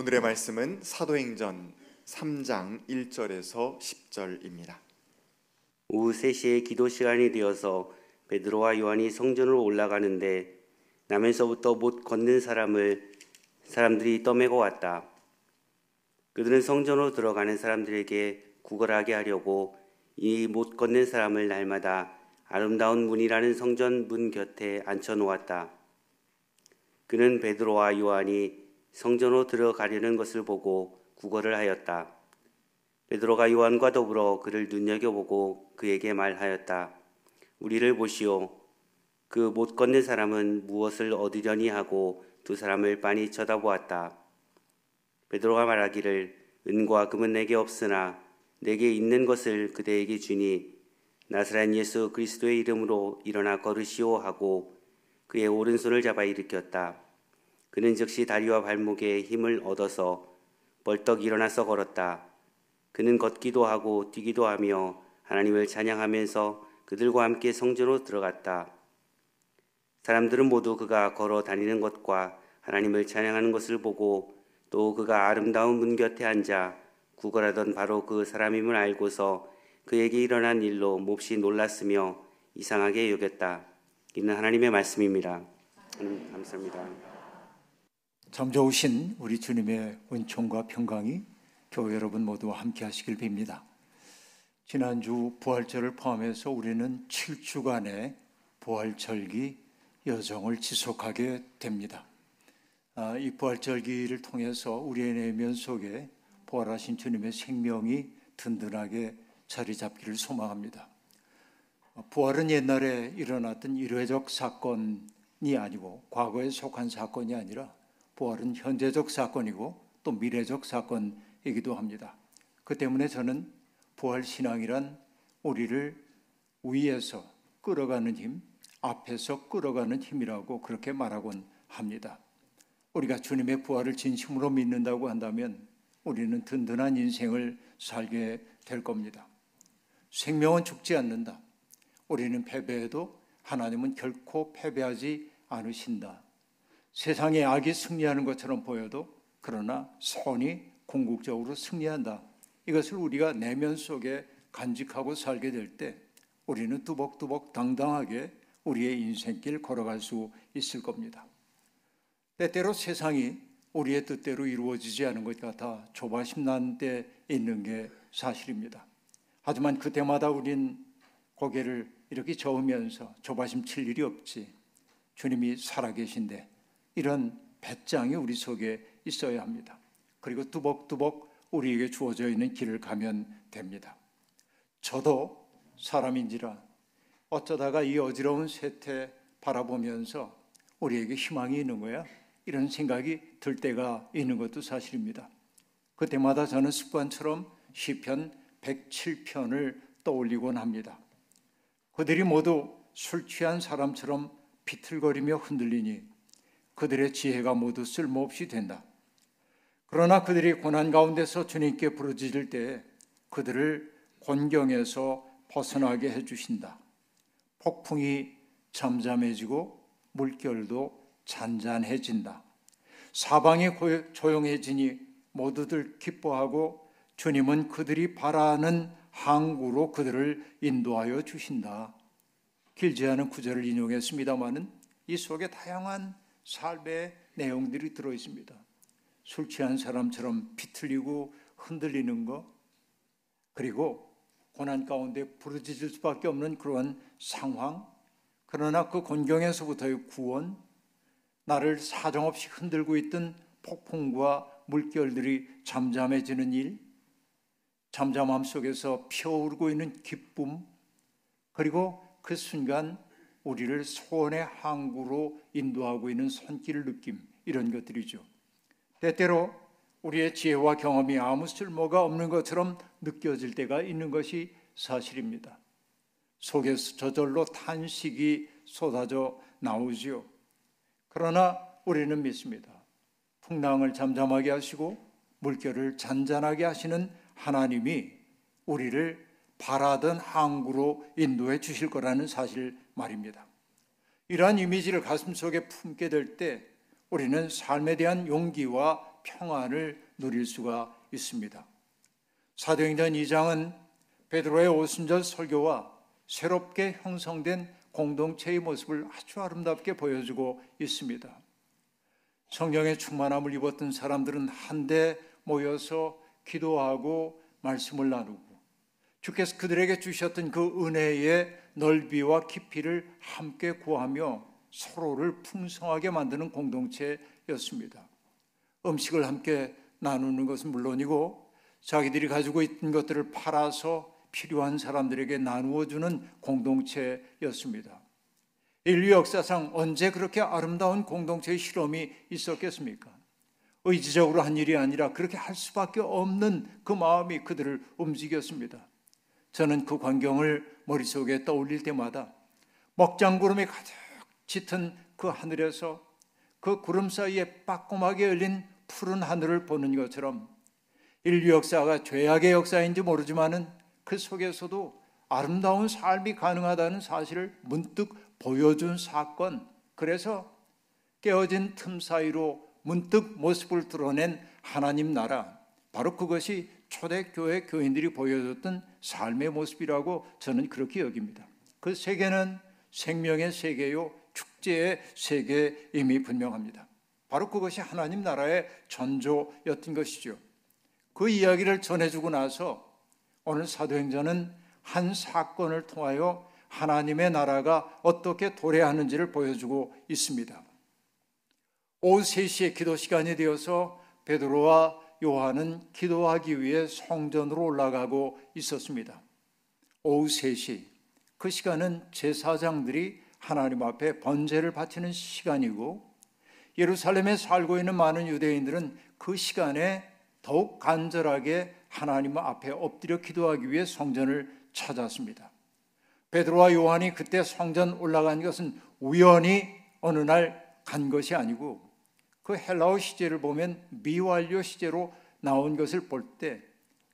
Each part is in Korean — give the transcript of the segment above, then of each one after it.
오늘의 말씀은 사도행전 3장 1절에서 10절입니다. 오후 3시에 기도 시간이 되어서 베드로와 요한이 성전으로 올라가는데 남에서부터 못 걷는 사람을 사람들이 떠매고 왔다. 그들은 성전으로 들어가는 사람들에게 구걸하게 하려고 이 못 걷는 사람을 날마다 아름다운 문이라는 성전 문 곁에 앉혀 놓았다. 그는 베드로와 요한이 성전으로 들어가려는 것을 보고 구걸을 하였다. 베드로가 요한과 더불어 그를 눈여겨보고 그에게 말하였다. 우리를 보시오. 그 못 걷는 사람은 무엇을 얻으려니 하고 두 사람을 빤히 쳐다보았다. 베드로가 말하기를 은과 금은 내게 없으나 내게 있는 것을 그대에게 주니 나사렛 예수 그리스도의 이름으로 일어나 걸으시오 하고 그의 오른손을 잡아 일으켰다. 그는 즉시 다리와 발목에 힘을 얻어서 벌떡 일어나서 걸었다. 그는 걷기도 하고 뛰기도 하며 하나님을 찬양하면서 그들과 함께 성전으로 들어갔다. 사람들은 모두 그가 걸어 다니는 것과 하나님을 찬양하는 것을 보고 또 그가 아름다운 문 곁에 앉아 구걸하던 바로 그 사람임을 알고서 그에게 일어난 일로 몹시 놀랐으며 이상하게 여겼다. 이는 하나님의 말씀입니다. 하나님 감사합니다. 참 좋으신 우리 주님의 은총과 평강이 교회 여러분 모두와 함께 하시길 빕니다. 지난주 부활절을 포함해서 우리는 7주간의 부활절기 여정을 지속하게 됩니다. 아, 이 부활절기를 통해서 우리의 내면 속에 부활하신 주님의 생명이 든든하게 자리 잡기를 소망합니다. 부활은 옛날에 일어났던 일회적 사건이 아니고 과거에 속한 사건이 아니라 부활은 현재적 사건이고 또 미래적 사건이기도 합니다. 그 때문에 저는 부활 신앙이란 우리를 위에서 끌어가는 힘, 앞에서 끌어가는 힘이라고 그렇게 말하곤 합니다. 우리가 주님의 부활을 진심으로 믿는다고 한다면 우리는 든든한 인생을 살게 될 겁니다. 생명은 죽지 않는다. 우리는 패배해도 하나님은 결코 패배하지 않으신다. 세상에 악이 승리하는 것처럼 보여도 그러나 선이 궁극적으로 승리한다. 이것을 우리가 내면 속에 간직하고 살게 될 때 우리는 뚜벅뚜벅 당당하게 우리의 인생길 걸어갈 수 있을 겁니다. 때때로 세상이 우리의 뜻대로 이루어지지 않은 것 같아 조바심 난데 있는 게 사실입니다. 하지만 그때마다 우린 고개를 이렇게 저으면서 조바심 칠 일이 없지. 주님이 살아계신데 이런 배짱이 우리 속에 있어야 합니다. 그리고 뚜벅뚜벅 우리에게 주어져 있는 길을 가면 됩니다. 저도 사람인지라 어쩌다가 이 어지러운 세태 바라보면서 우리에게 희망이 있는 거야? 이런 생각이 들 때가 있는 것도 사실입니다. 그때마다 저는 습관처럼 시편 107편을 떠올리곤 합니다. 그들이 모두 술 취한 사람처럼 비틀거리며 흔들리니 그들의 지혜가 모두 쓸모없이 된다. 그러나 그들이 고난 가운데서 주님께 부르짖을 때 그들을 곤경에서 벗어나게 해 주신다. 폭풍이 잠잠해지고 물결도 잔잔해진다. 사방이 조용해지니 모두들 기뻐하고 주님은 그들이 바라는 항구로 그들을 인도하여 주신다. 길지 않은 구절을 인용했습니다마는 이 속에 다양한 삶의 내용들이 들어 있습니다. 술 취한 사람처럼 비틀리고 흔들리는 것, 그리고 고난 가운데 부르짖을 수밖에 없는 그러한 상황, 그러나 그 곤경에서부터의 구원, 나를 사정없이 흔들고 있던 폭풍과 물결들이 잠잠해지는 일, 잠잠함 속에서 피어오르고 있는 기쁨, 그리고 그 순간 우리를 소원의 항구로 인도하고 있는 손길 느낌, 이런 것들이죠. 때때로 우리의 지혜와 경험이 아무 쓸모가 없는 것처럼 느껴질 때가 있는 것이 사실입니다. 속에서 저절로 탄식이 쏟아져 나오지요. 그러나 우리는 믿습니다. 풍랑을 잠잠하게 하시고 물결을 잔잔하게 하시는 하나님이 우리를 바라던 항구로 인도해 주실 거라는 사실 말입니다. 이러한 이미지를 가슴 속에 품게 될 때 우리는 삶에 대한 용기와 평안을 누릴 수가 있습니다. 사도행전 2장은 베드로의 오순절 설교와 새롭게 형성된 공동체의 모습을 아주 아름답게 보여주고 있습니다. 성령의 충만함을 입었던 사람들은 한데 모여서 기도하고 말씀을 나누고 주께서 그들에게 주셨던 그 은혜의 넓이와 깊이를 함께 구하며 서로를 풍성하게 만드는 공동체였습니다. 음식을 함께 나누는 것은 물론이고 자기들이 가지고 있던 것들을 팔아서 필요한 사람들에게 나누어 주는 공동체였습니다. 인류 역사상 언제 그렇게 아름다운 공동체의 실험이 있었겠습니까? 의지적으로 한 일이 아니라 그렇게 할 수밖에 없는 그 마음이 그들을 움직였습니다. 저는 그 광경을 머릿속에 떠올릴 때마다 먹장구름이 가득 짙은 그 하늘에서 그 구름 사이에 빠꼼하게 열린 푸른 하늘을 보는 것처럼 인류 역사가 죄악의 역사인지 모르지만은 그 속에서도 아름다운 삶이 가능하다는 사실을 문득 보여준 사건. 그래서 깨어진 틈 사이로 문득 모습을 드러낸 하나님 나라. 바로 그것이 초대교회 교인들이 보여줬던 삶의 모습이라고 저는 그렇게 여깁니다. 그 세계는 생명의 세계요, 축제의 세계임이 분명합니다. 바로 그것이 하나님 나라의 전조였던 것이죠. 그 이야기를 전해주고 나서 오늘 사도행전은 한 사건을 통하여 하나님의 나라가 어떻게 도래하는지를 보여주고 있습니다. 오후 3시에 기도 시간이 되어서 베드로와 요한은 기도하기 위해 성전으로 올라가고 있었습니다. 오후 3시 그 시간은 제사장들이 하나님 앞에 번제를 바치는 시간이고 예루살렘에 살고 있는 많은 유대인들은 그 시간에 더욱 간절하게 하나님 앞에 엎드려 기도하기 위해 성전을 찾았습니다. 베드로와 요한이 그때 성전 올라간 것은 우연히 어느 날 간 것이 아니고 그 헬라어 시제를 보면 미완료 시제로 나온 것을 볼 때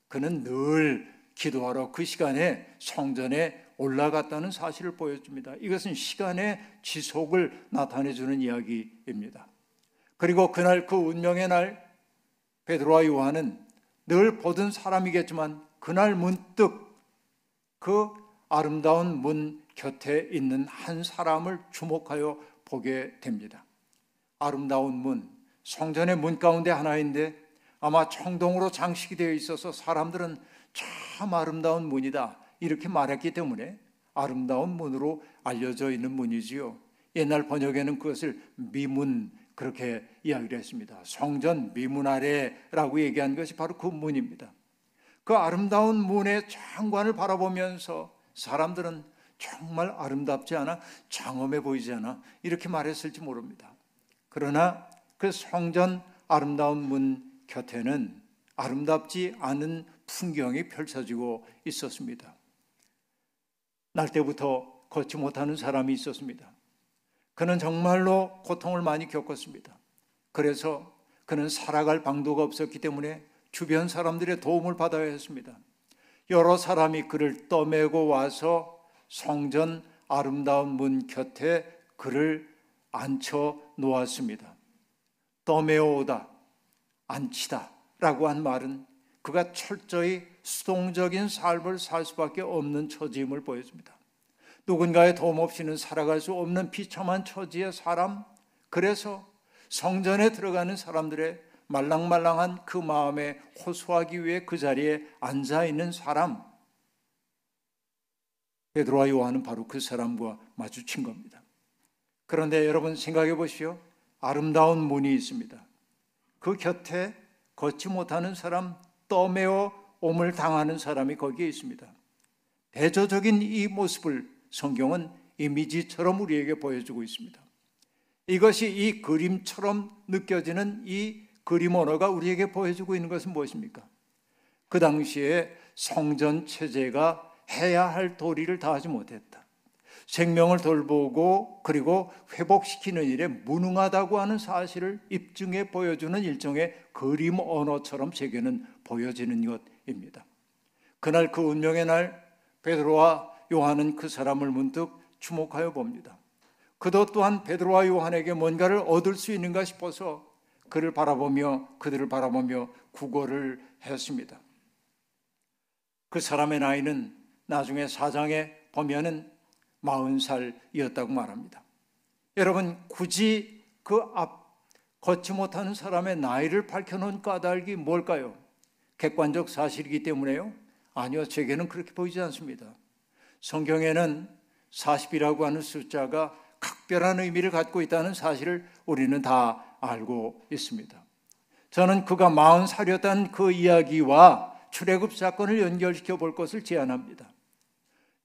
그는 늘 기도하러 그 시간에 성전에 올라갔다는 사실을 보여줍니다. 이것은 시간의 지속을 나타내 주는 이야기입니다. 그리고 그날 그 운명의 날 베드로와 요한은 늘 보던 사람이겠지만 그날 문득 그 아름다운 문 곁에 있는 한 사람을 주목하여 보게 됩니다. 아름다운 문, 성전의 문 가운데 하나인데 아마 청동으로 장식이 되어 있어서 사람들은 참 아름다운 문이다 이렇게 말했기 때문에 아름다운 문으로 알려져 있는 문이지요. 옛날 번역에는 그것을 미문 그렇게 이야기를 했습니다. 성전 미문 아래라고 얘기한 것이 바로 그 문입니다. 그 아름다운 문의 장관을 바라보면서 사람들은 정말 아름답지 않아 장엄해 보이지 않아 이렇게 말했을지 모릅니다. 그러나 그 성전 아름다운 문 곁에는 아름답지 않은 풍경이 펼쳐지고 있었습니다. 날 때부터 걷지 못하는 사람이 있었습니다. 그는 정말로 고통을 많이 겪었습니다. 그래서 그는 살아갈 방도가 없었기 때문에 주변 사람들의 도움을 받아야 했습니다. 여러 사람이 그를 떠매고 와서 성전 아름다운 문 곁에 그를 앉혀 놓았습니다. 떠매오다, 앉히다 라고 한 말은 그가 철저히 수동적인 삶을 살 수밖에 없는 처지임을 보여줍니다. 누군가의 도움 없이는 살아갈 수 없는 비참한 처지의 사람, 그래서 성전에 들어가는 사람들의 말랑말랑한 그 마음에 호소하기 위해 그 자리에 앉아 있는 사람, 베드로와 요한은 바로 그 사람과 마주친 겁니다. 그런데 여러분 생각해 보시오. 아름다운 문이 있습니다. 그 곁에 걷지 못하는 사람, 떠매어 옴을 당하는 사람이 거기에 있습니다. 대조적인 이 모습을 성경은 이미지처럼 우리에게 보여주고 있습니다. 이것이 이 그림처럼 느껴지는 이 그림 언어가 우리에게 보여주고 있는 것은 무엇입니까? 그 당시에 성전 체제가 해야 할 도리를 다하지 못했다. 생명을 돌보고 그리고 회복시키는 일에 무능하다고 하는 사실을 입증해 보여주는 일종의 그림 언어처럼 제게는 보여지는 것입니다. 그날 그 운명의 날 베드로와 요한은 그 사람을 문득 주목하여 봅니다. 그도 또한 베드로와 요한에게 뭔가를 얻을 수 있는가 싶어서 그를 바라보며 그들을 바라보며 구걸을 했습니다. 그 사람의 나이는 나중에 사장에 보면은 40살이었다고 말합니다. 여러분 굳이 그 앞 걷지 못하는 사람의 나이를 밝혀놓은 까닭이 뭘까요? 객관적 사실이기 때문에요? 아니요, 제게는 그렇게 보이지 않습니다. 성경에는 40이라고 하는 숫자가 각별한 의미를 갖고 있다는 사실을 우리는 다 알고 있습니다. 저는 그가 40살이었다는 그 이야기와 출애굽 사건을 연결시켜 볼 것을 제안합니다.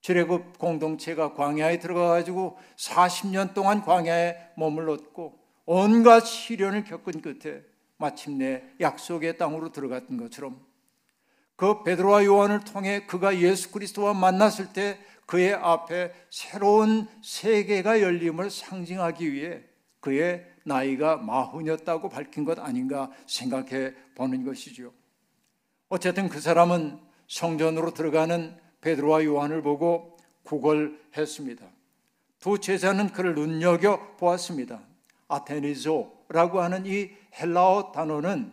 출애굽 공동체가 광야에 들어가 가지고 40년 동안 광야에 머물렀고 온갖 시련을 겪은 끝에 마침내 약속의 땅으로 들어갔던 것처럼 그 베드로와 요한을 통해 그가 예수 그리스도와 만났을 때 그의 앞에 새로운 세계가 열림을 상징하기 위해 그의 나이가 마흔이었다고 밝힌 것 아닌가 생각해 보는 것이죠. 어쨌든 그 사람은 성전으로 들어가는 베드로와 요한을 보고 구걸했습니다. 두 제자는 그를 눈여겨 보았습니다. 아테니조라고 하는 이 헬라어 단어는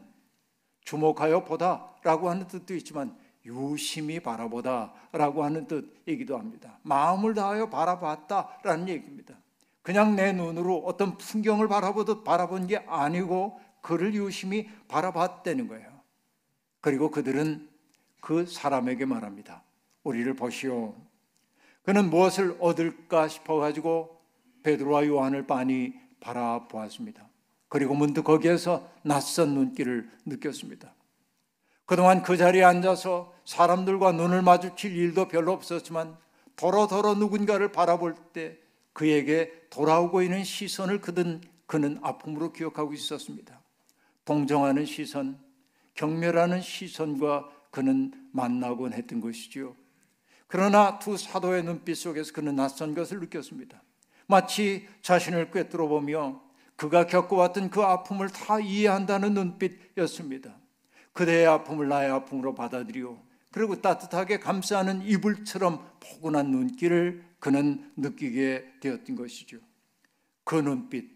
주목하여 보다라고 하는 뜻도 있지만 유심히 바라보다라고 하는 뜻이기도 합니다. 마음을 다하여 바라봤다라는 얘기입니다. 그냥 내 눈으로 어떤 풍경을 바라보듯 바라본 게 아니고 그를 유심히 바라봤다는 거예요. 그리고 그들은 그 사람에게 말합니다. 우리를 보시오. 그는 무엇을 얻을까 싶어 가지고 베드로와 요한을 빤히 바라보았습니다. 그리고 문득 거기에서 낯선 눈길을 느꼈습니다. 그동안 그 자리에 앉아서 사람들과 눈을 마주칠 일도 별로 없었지만 더러더러 누군가를 바라볼 때 그에게 돌아오고 있는 시선을 그든 그는 아픔으로 기억하고 있었습니다. 동정하는 시선, 경멸하는 시선과 그는 만나곤 했던 것이지요. 그러나 두 사도의 눈빛 속에서 그는 낯선 것을 느꼈습니다. 마치 자신을 꿰뚫어 보며 그가 겪어왔던 그 아픔을 다 이해한다는 눈빛이었습니다. 그대의 아픔을 나의 아픔으로 받아들여 그리고 따뜻하게 감싸는 이불처럼 포근한 눈길을 그는 느끼게 되었던 것이죠. 그 눈빛,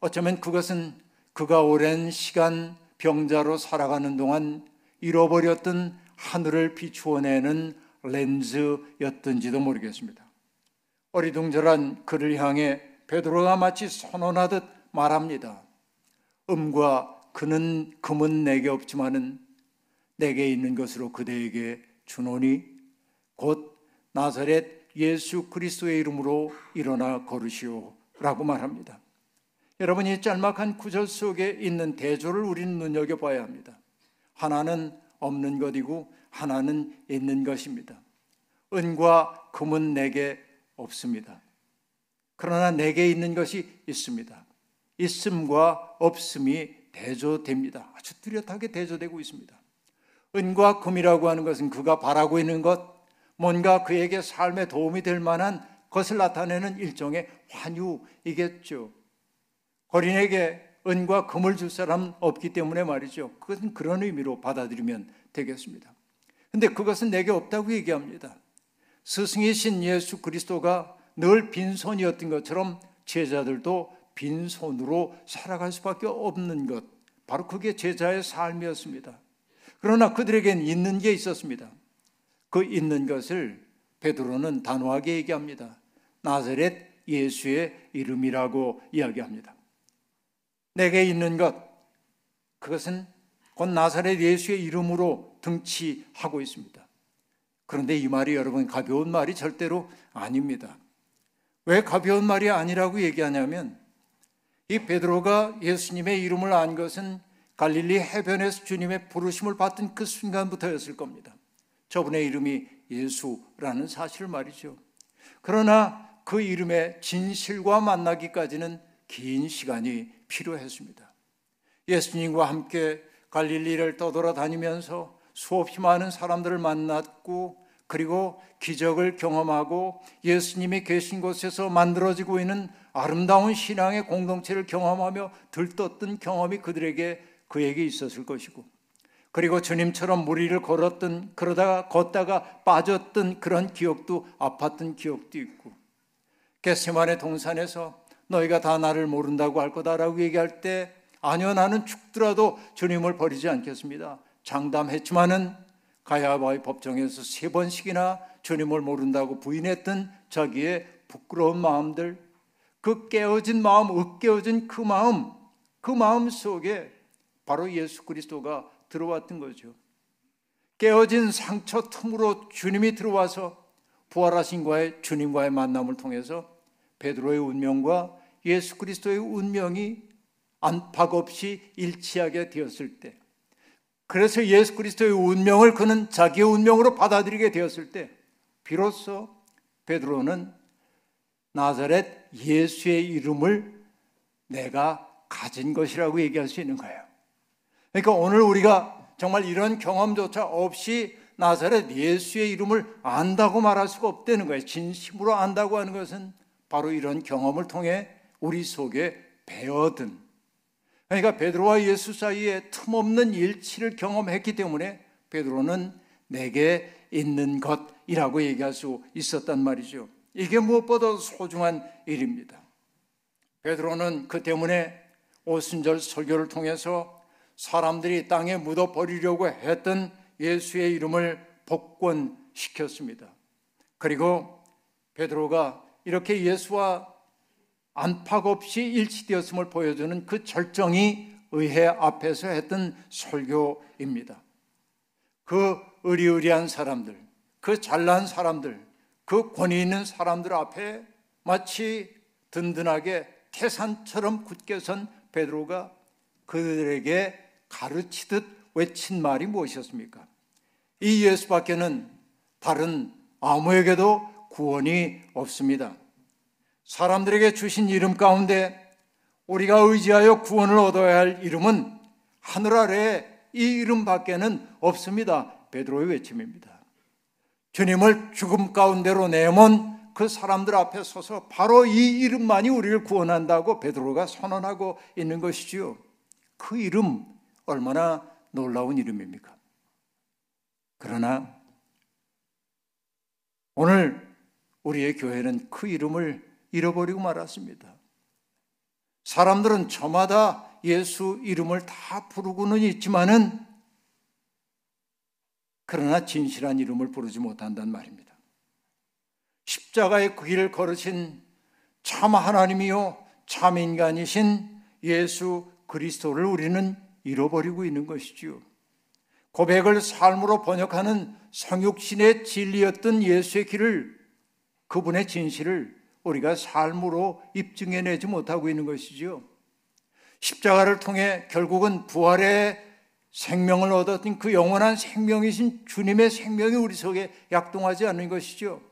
어쩌면 그것은 그가 오랜 시간 병자로 살아가는 동안 잃어버렸던 하늘을 비추어내는 렌즈였던지도 모르겠습니다. 어리둥절한 그를 향해 베드로가 마치 선언하듯 말합니다. 음과 그는 금은 내게 없지만은 내게 있는 것으로 그대에게 주노니 곧 나사렛 예수 그리스도의 이름으로 일어나 걸으시오라고 말합니다. 여러분 이 짤막한 구절 속에 있는 대조를 우리는 눈여겨 봐야 합니다. 하나는 없는 것이고 하나는 있는 것입니다. 은과 금은 내게 없습니다. 그러나 내게 있는 것이 있습니다. 있음과 없음이 대조됩니다. 아주 뚜렷하게 대조되고 있습니다. 은과 금이라고 하는 것은 그가 바라고 있는 것, 뭔가 그에게 삶에 도움이 될 만한 것을 나타내는 일종의 환유이겠죠. 거린에게 은과 금을 줄 사람 없기 때문에 말이죠. 그것은 그런 의미로 받아들이면 되겠습니다. 근데 그것은 내게 없다고 얘기합니다. 스승이신 예수 그리스도가 늘 빈손이었던 것처럼 제자들도 빈손으로 살아갈 수밖에 없는 것. 바로 그게 제자의 삶이었습니다. 그러나 그들에겐 있는 게 있었습니다. 그 있는 것을 베드로는 단호하게 얘기합니다. 나사렛 예수의 이름이라고 이야기합니다. 내게 있는 것, 그것은 곧 나사렛 예수의 이름으로 등치하고 있습니다. 그런데 이 말이 여러분 가벼운 말이 절대로 아닙니다. 왜 가벼운 말이 아니라고 얘기하냐면 이 베드로가 예수님의 이름을 안 것은 갈릴리 해변에서 주님의 부르심을 받던 그 순간부터였을 겁니다. 저분의 이름이 예수라는 사실 말이죠. 그러나 그 이름의 진실과 만나기까지는 긴 시간이 필요했습니다. 예수님과 함께 갈릴리를 떠돌아 다니면서 수없이 많은 사람들을 만났고 그리고 기적을 경험하고 예수님이 계신 곳에서 만들어지고 있는 아름다운 신앙의 공동체를 경험하며 들떴던 경험이 그들에게 그에게 있었을 것이고 그리고 주님처럼 무리를 걸었던 그러다가 걷다가 빠졌던 그런 기억도 아팠던 기억도 있고 겟세만의 동산에서 너희가 다 나를 모른다고 할 거다라고 얘기할 때 아니요 나는 죽더라도 주님을 버리지 않겠습니다. 장담했지만은 가야바의 법정에서 세 번씩이나 주님을 모른다고 부인했던 자기의 부끄러운 마음들, 그 깨어진 마음, 으깨어진 그 마음, 그 마음 속에 바로 예수 그리스도가 들어왔던 거죠. 깨어진 상처 틈으로 주님이 들어와서 부활하신 과의 주님과의 만남을 통해서 베드로의 운명과 예수 그리스도의 운명이 안팎 없이 일치하게 되었을 때 그래서 예수 그리스도의 운명을 그는 자기의 운명으로 받아들이게 되었을 때 비로소 베드로는 나사렛 예수의 이름을 내가 가진 것이라고 얘기할 수 있는 거예요. 그러니까 오늘 우리가 정말 이런 경험조차 없이 나사렛 예수의 이름을 안다고 말할 수가 없다는 거예요. 진심으로 안다고 하는 것은 바로 이런 경험을 통해 우리 속에 배어든 그러니까 베드로와 예수 사이에 틈없는 일치를 경험했기 때문에 베드로는 내게 있는 것이라고 얘기할 수 있었단 말이죠. 이게 무엇보다 소중한 일입니다. 베드로는 그 때문에 오순절 설교를 통해서 사람들이 땅에 묻어 버리려고 했던 예수의 이름을 복권시켰습니다. 그리고 베드로가 이렇게 예수와 안팎 없이 일치되었음을 보여주는 그 절정이 의회 앞에서 했던 설교입니다. 그 의리의리한 사람들, 그 잘난 사람들, 그 권위 있는 사람들 앞에 마치 든든하게 태산처럼 굳게 선 베드로가 그들에게 가르치듯 외친 말이 무엇이었습니까? 이 예수밖에는 다른 아무에게도 구원이 없습니다. 사람들에게 주신 이름 가운데 우리가 의지하여 구원을 얻어야 할 이름은 하늘 아래에 이 이름밖에는 없습니다. 베드로의 외침입니다. 주님을 죽음 가운데로 내몬 그 사람들 앞에 서서 바로 이 이름만이 우리를 구원한다고 베드로가 선언하고 있는 것이지요. 그 이름 얼마나 놀라운 이름입니까? 그러나 오늘 우리의 교회는 그 이름을 잃어버리고 말았습니다. 사람들은 저마다 예수 이름을 다 부르고는 있지만은 그러나 진실한 이름을 부르지 못한단 말입니다. 십자가의 그 길을 걸으신 참 하나님이요 참 인간이신 예수 그리스도를 우리는 잃어버리고 있는 것이지요. 고백을 삶으로 번역하는 성육신의 진리였던 예수의 길을 그분의 진실을 우리가 삶으로 입증해내지 못하고 있는 것이지요. 십자가를 통해 결국은 부활의 생명을 얻었던 그 영원한 생명이신 주님의 생명이 우리 속에 약동하지 않는 것이죠.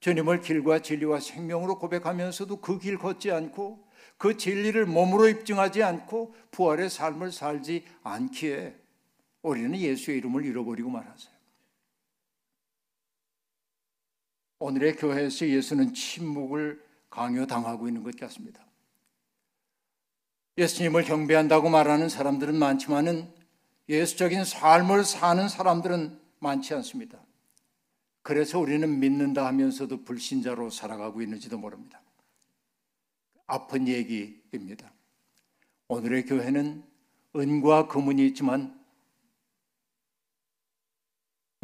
주님을 길과 진리와 생명으로 고백하면서도 그 길 걷지 않고 그 진리를 몸으로 입증하지 않고 부활의 삶을 살지 않기에 우리는 예수의 이름을 잃어버리고 말았어요. 오늘의 교회에서 예수는 침묵을 강요당하고 있는 것 같습니다. 예수님을 경배한다고 말하는 사람들은 많지만은 예수적인 삶을 사는 사람들은 많지 않습니다. 그래서 우리는 믿는다 하면서도 불신자로 살아가고 있는지도 모릅니다. 아픈 얘기입니다. 오늘의 교회는 은과 금은이 있지만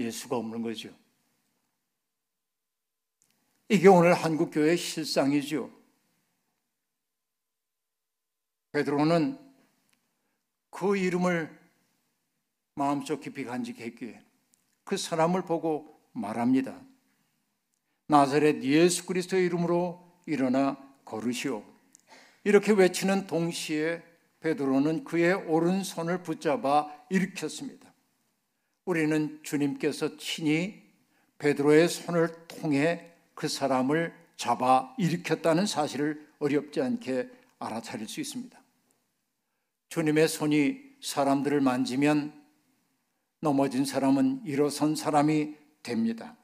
예수가 없는 거죠. 이게 오늘 한국 교회의 실상이죠. 베드로는 그 이름을 마음속 깊이 간직했기에 그 사람을 보고 말합니다. 나사렛 예수 그리스도의 이름으로 일어나 걸으시오. 이렇게 외치는 동시에 베드로는 그의 오른손을 붙잡아 일으켰습니다. 우리는 주님께서 친히 베드로의 손을 통해 그 사람을 잡아 일으켰다는 사실을 어렵지 않게 알아차릴 수 있습니다. 주님의 손이 사람들을 만지면 넘어진 사람은 일어선 사람이 됩니다.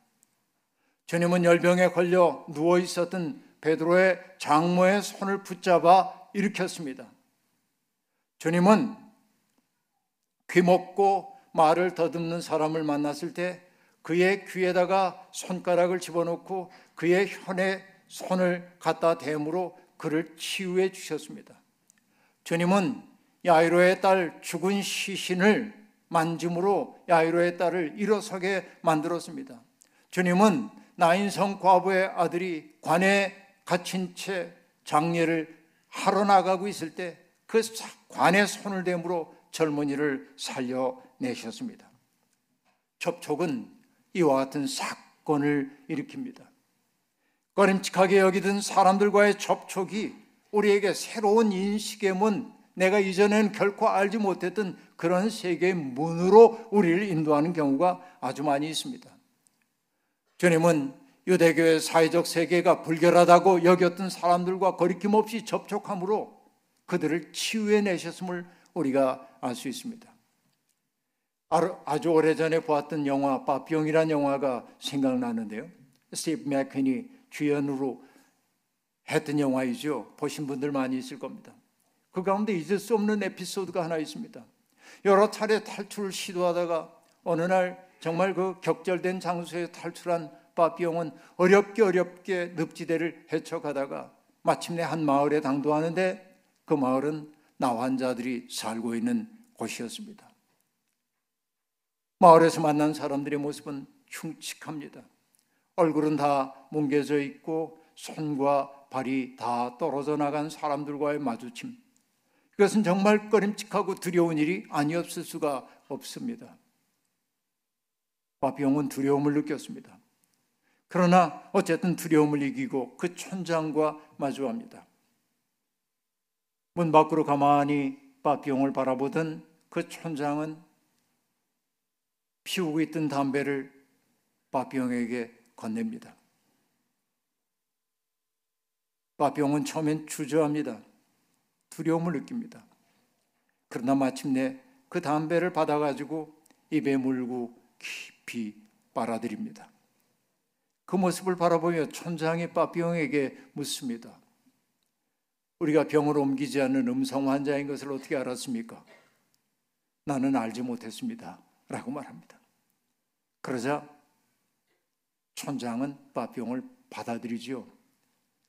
주님은 열병에 걸려 누워 있었던 베드로의 장모의 손을 붙잡아 일으켰습니다. 주님은 귀 먹고 말을 더듬는 사람을 만났을 때 그의 귀에다가 손가락을 집어넣고 그의 현에 손을 갖다 대므로 그를 치유해 주셨습니다. 주님은 야이로의 딸 죽은 시신을 만짐으로 야이로의 딸을 일어서게 만들었습니다. 주님은 나인성 과부의 아들이 관에 갇힌 채 장례를 하러 나가고 있을 때 그 관에 손을 대므로 젊은이를 살려내셨습니다. 접촉은 이와 같은 사건을 일으킵니다. 꺼림칙하게 여기던 사람들과의 접촉이 우리에게 새로운 인식의 문, 내가 이전에는 결코 알지 못했던 그런 세계의 문으로 우리를 인도하는 경우가 아주 많이 있습니다. 주님은 유대교의 사회적 세계가 불결하다고 여겼던 사람들과 거리낌 없이 접촉함으로 그들을 치유해 내셨음을 우리가 알 수 있습니다. 아주 오래전에 보았던 영화 바병이라는 영화가 생각나는데요. 스티브 맥퀸이 주연으로 했던 영화이죠. 보신 분들 많이 있을 겁니다. 그 가운데 잊을 수 없는 에피소드가 하나 있습니다. 여러 차례 탈출을 시도하다가 어느 날 정말 그 격절된 장소에 탈출한 바비용은 어렵게 어렵게 늪지대를 헤쳐가다가 마침내 한 마을에 당도하는데 그 마을은 나환자들이 살고 있는 곳이었습니다. 마을에서 만난 사람들의 모습은 흉측합니다. 얼굴은 다 뭉개져 있고 손과 발이 다 떨어져 나간 사람들과의 마주침. 이것은 정말 꺼림칙하고 두려운 일이 아니었을 수가 없습니다. 바비용은 두려움을 느꼈습니다. 그러나 어쨌든 두려움을 이기고 그 천장과 마주합니다. 문 밖으로 가만히 바비용을 바라보던 그 천장은 피우고 있던 담배를 바비용에게 건넵니다. 바비용은 처음엔 주저합니다. 두려움을 느낍니다. 그러나 마침내 그 담배를 받아가지고 입에 물고 깊이 빨아들입니다. 그 모습을 바라보며 천장의 빠비용에게 묻습니다. 우리가 병을 옮기지 않는 음성 환자인 것을 어떻게 알았습니까? 나는 알지 못했습니다. 라고 말합니다. 그러자 천장은 빠병을 받아들이지요.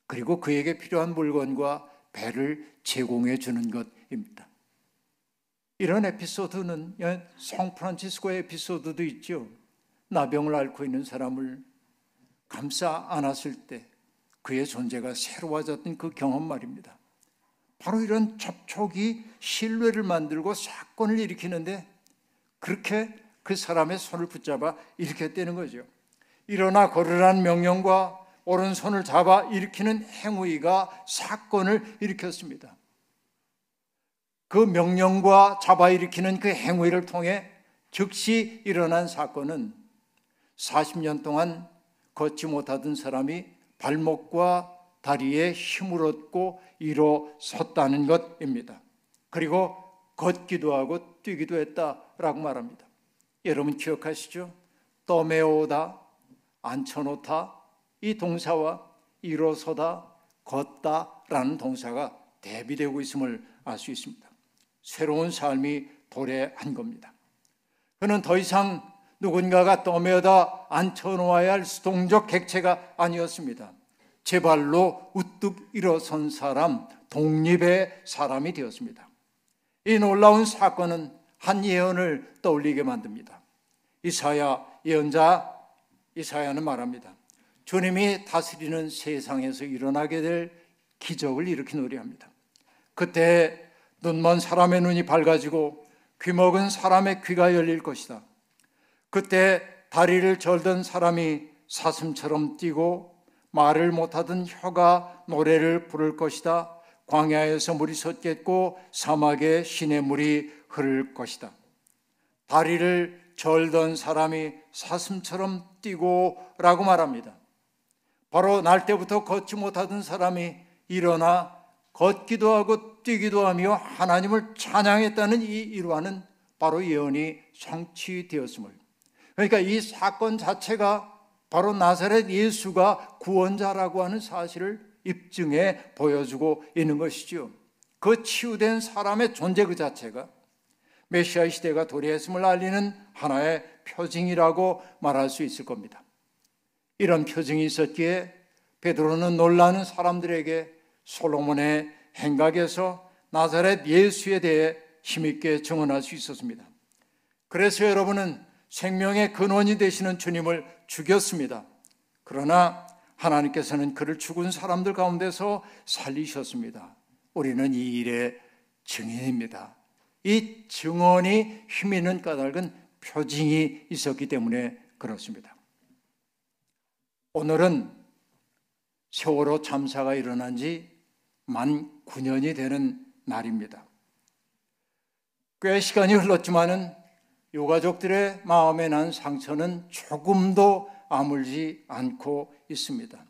그리고 그에게 필요한 물건과 배를 제공해 주는 것입니다. 이런 에피소드는 성 프란치스코의 에피소드도 있죠. 나병을 앓고 있는 사람을 감싸 안았을 때 그의 존재가 새로워졌던 그 경험 말입니다. 바로 이런 접촉이 신뢰를 만들고 사건을 일으키는데 그렇게 그 사람의 손을 붙잡아 일으켰다는 거죠. 일어나 걸으라는 명령과 오른손을 잡아 일으키는 행위가 사건을 일으켰습니다. 그 명령과 잡아 일으키는 그 행위를 통해 즉시 일어난 사건은 40년 동안 걷지 못하던 사람이 발목과 다리에 힘을 얻고 일어섰다는 것입니다. 그리고 걷기도 하고 뛰기도 했다라고 말합니다. 여러분 기억하시죠? 떠메오다, 앉혀놓다 이 동사와 일어서다, 걷다라는 동사가 대비되고 있음을 알 수 있습니다. 새로운 삶이 도래한 겁니다. 그는 더 이상 누군가가 떠매다 앉혀놓아야 할 수동적 객체가 아니었습니다. 제 발로 우뚝 일어선 사람, 독립의 사람이 되었습니다. 이 놀라운 사건은 한 예언을 떠올리게 만듭니다. 이사야 예언자 이사야는 말합니다. 주님이 다스리는 세상에서 일어나게 될 기적을 일으키노리 합니다. 그때 눈먼 사람의 눈이 밝아지고 귀먹은 사람의 귀가 열릴 것이다. 그때 다리를 절던 사람이 사슴처럼 뛰고 말을 못하던 혀가 노래를 부를 것이다. 광야에서 물이 솟겠고 사막에 시냇물이 흐를 것이다. 다리를 절던 사람이 사슴처럼 뛰고 라고 말합니다. 바로 날 때부터 걷지 못하던 사람이 일어나 걷기도 하고 뛰기도 하며 하나님을 찬양했다는 이 일화는 바로 예언이 성취되었음을. 그러니까 이 사건 자체가 바로 나사렛 예수가 구원자라고 하는 사실을 입증해 보여주고 있는 것이죠. 그 치유된 사람의 존재 그 자체가 메시아 시대가 도래했음을 알리는 하나의 표징이라고 말할 수 있을 겁니다. 이런 표징이 있었기에 베드로는 놀라는 사람들에게 솔로몬의 행각에서 나사렛 예수에 대해 힘있게 증언할 수 있었습니다. 그래서 여러분은 생명의 근원이 되시는 주님을 죽였습니다. 그러나 하나님께서는 그를 죽은 사람들 가운데서 살리셨습니다. 우리는 이 일의 증인입니다. 이 증언이 힘 있는 까닭은 표징이 있었기 때문에 그렇습니다. 오늘은 세월호 참사가 일어난 지 만 9년이 되는 날입니다. 꽤 시간이 흘렀지만은 유가족들의 마음에 난 상처는 조금도 아물지 않고 있습니다.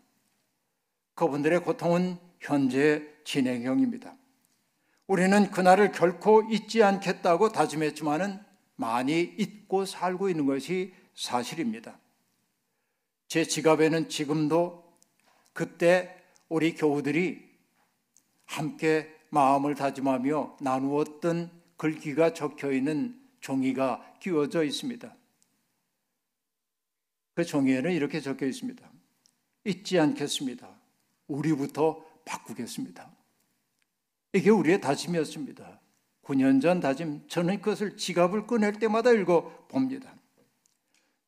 그분들의 고통은 현재 진행형입니다. 우리는 그날을 결코 잊지 않겠다고 다짐했지만은 많이 잊고 살고 있는 것이 사실입니다. 제 지갑에는 지금도 그때 우리 교우들이 함께 마음을 다짐하며 나누었던 글귀가 적혀 있는 종이가 끼워져 있습니다. 그 종이에는 이렇게 적혀 있습니다. 잊지 않겠습니다. 우리부터 바꾸겠습니다. 이게 우리의 다짐이었습니다. 9년 전 다짐, 저는 그것을 지갑을 꺼낼 때마다 읽어 봅니다.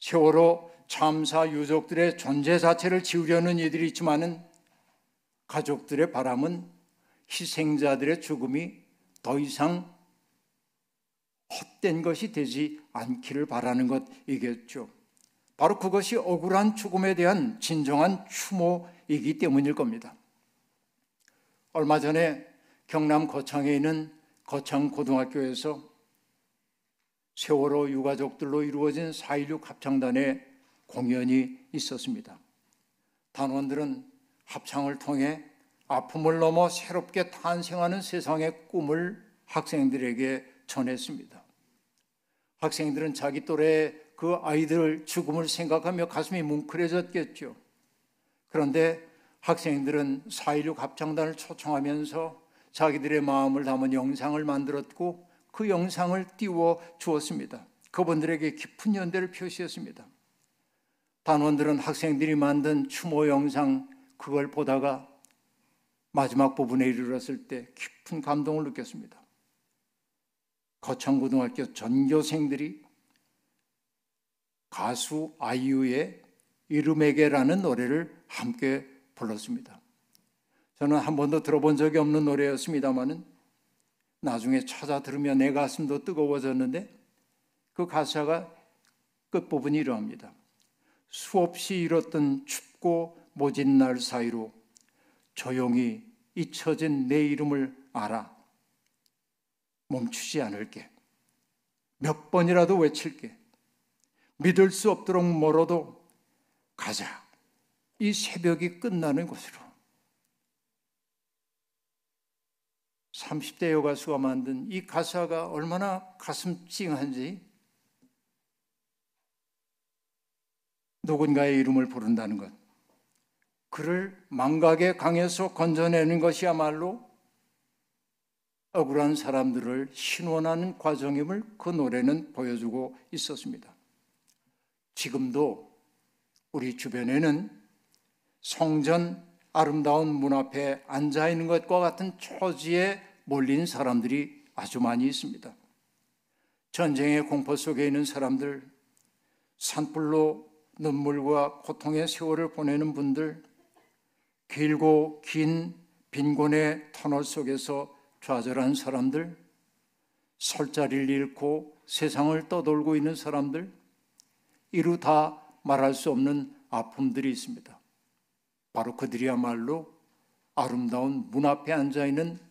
세월호 참사 유족들의 존재 자체를 지우려는 이들이 있지만은 가족들의 바람은 희생자들의 죽음이 더 이상 헛된 것이 되지 않기를 바라는 것이겠죠. 바로 그것이 억울한 죽음에 대한 진정한 추모이기 때문일 겁니다. 얼마 전에 경남 거창에 있는 거창 고등학교에서 세월호 유가족들로 이루어진 4.16 합창단의 공연이 있었습니다. 단원들은 합창을 통해 아픔을 넘어 새롭게 탄생하는 세상의 꿈을 학생들에게 전했습니다. 학생들은 자기 또래 그 아이들 죽음을 생각하며 가슴이 뭉클해졌겠죠. 그런데 학생들은 4.16 합창단을 초청하면서 자기들의 마음을 담은 영상을 만들었고 그 영상을 띄워 주었습니다. 그분들에게 깊은 연대를 표시했습니다. 단원들은 학생들이 만든 추모 영상 그걸 보다가 마지막 부분에 이르렀을 때 깊은 감동을 느꼈습니다. 거창고등학교 전교생들이 가수 아이유의 이름에게라는 노래를 함께 불렀습니다. 저는 한 번도 들어본 적이 없는 노래였습니다만은 나중에 찾아 들으면 내 가슴도 뜨거워졌는데 그 가사가 끝부분이 이러합니다. 수없이 잃었던 춥고 모진 날 사이로 조용히 잊혀진 내 이름을 알아. 멈추지 않을게. 몇 번이라도 외칠게. 믿을 수 없도록 멀어도 가자. 이 새벽이 끝나는 곳으로. 30대 여가수가 만든 이 가사가 얼마나 가슴 찡한지 누군가의 이름을 부른다는 것. 그를 망각의 강에서 건져내는 것이야말로 억울한 사람들을 신원하는 과정임을 그 노래는 보여주고 있었습니다. 지금도 우리 주변에는 성전 아름다운 문 앞에 앉아 있는 것과 같은 초지에 몰린 사람들이 아주 많이 있습니다. 전쟁의 공포 속에 있는 사람들, 산불로 눈물과 고통의 세월을 보내는 분들, 길고 긴 빈곤의 터널 속에서 좌절한 사람들, 설 자리를 잃고 세상을 떠돌고 있는 사람들, 이루 다 말할 수 없는 아픔들이 있습니다. 바로 그들이야말로 아름다운 문 앞에 앉아 있는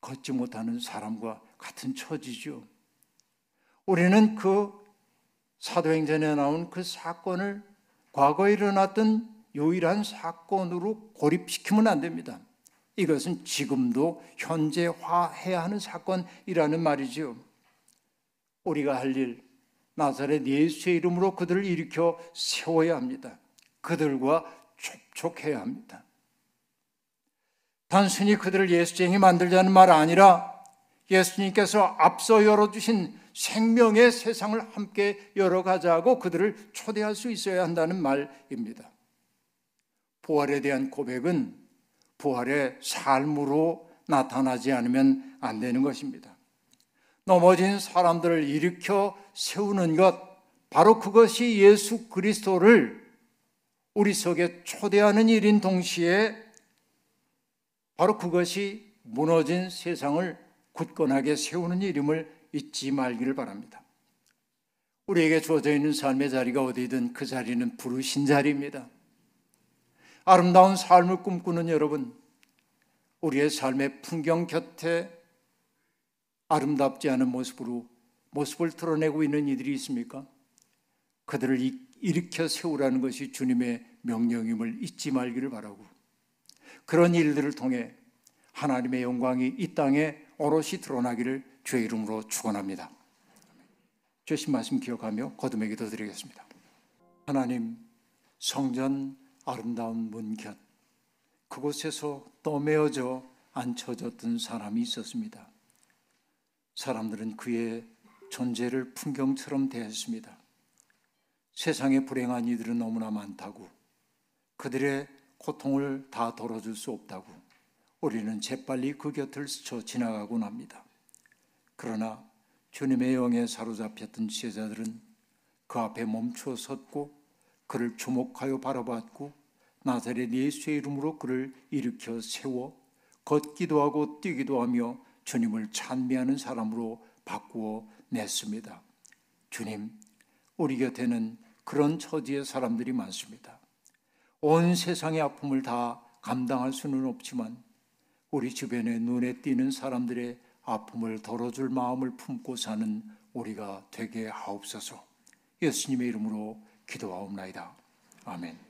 걷지 못하는 사람과 같은 처지죠. 우리는 그 사도행전에 나온 그 사건을 과거에 일어났던 유일한 사건으로 고립시키면 안 됩니다. 이것은 지금도 현재화해야 하는 사건이라는 말이죠. 우리가 할 일, 나사렛 예수의 이름으로 그들을 일으켜 세워야 합니다. 그들과 촉촉해야 합니다. 단순히 그들을 예수쟁이 만들자는 말 아니라 예수님께서 앞서 열어주신 생명의 세상을 함께 열어가자고 그들을 초대할 수 있어야 한다는 말입니다. 부활에 대한 고백은 부활의 삶으로 나타나지 않으면 안 되는 것입니다. 넘어진 사람들을 일으켜 세우는 것, 바로 그것이 예수 그리스도를 우리 속에 초대하는 일인 동시에 바로 그것이 무너진 세상을 굳건하게 세우는 일임을 잊지 말기를 바랍니다. 우리에게 주어져 있는 삶의 자리가 어디든 그 자리는 부르신 자리입니다. 아름다운 삶을 꿈꾸는 여러분, 우리의 삶의 풍경 곁에 아름답지 않은 모습으로 모습을 드러내고 있는 이들이 있습니까? 그들을 일으켜 세우라는 것이 주님의 명령임을 잊지 말기를 바라고 그런 일들을 통해 하나님의 영광이 이 땅에 오롯이 드러나기를 주의 이름으로 축원합니다. 주신 말씀 기억하며 거듭의 기도 드리겠습니다. 하나님 성전 아름다운 문곁 그곳에서 떠매어져 앉혀졌던 사람이 있었습니다. 사람들은 그의 존재를 풍경처럼 대했습니다. 세상에 불행한 이들은 너무나 많다고 그들의 고통을 다 덜어줄 수 없다고 우리는 재빨리 그 곁을 스쳐 지나가곤 합니다. 그러나 주님의 영에 사로잡혔던 지혜자들은 그 앞에 멈추어 섰고 그를 주목하여 바라봤고 나사렛 예수의 이름으로 그를 일으켜 세워 걷기도 하고 뛰기도 하며 주님을 찬미하는 사람으로 바꾸어 냈습니다. 주님, 우리 곁에는 그런 처지의 사람들이 많습니다. 온 세상의 아픔을 다 감당할 수는 없지만 우리 주변에 눈에 띄는 사람들의 아픔을 덜어줄 마음을 품고 사는 우리가 되게 하옵소서. 예수님의 이름으로 기도하옵나이다. 아멘.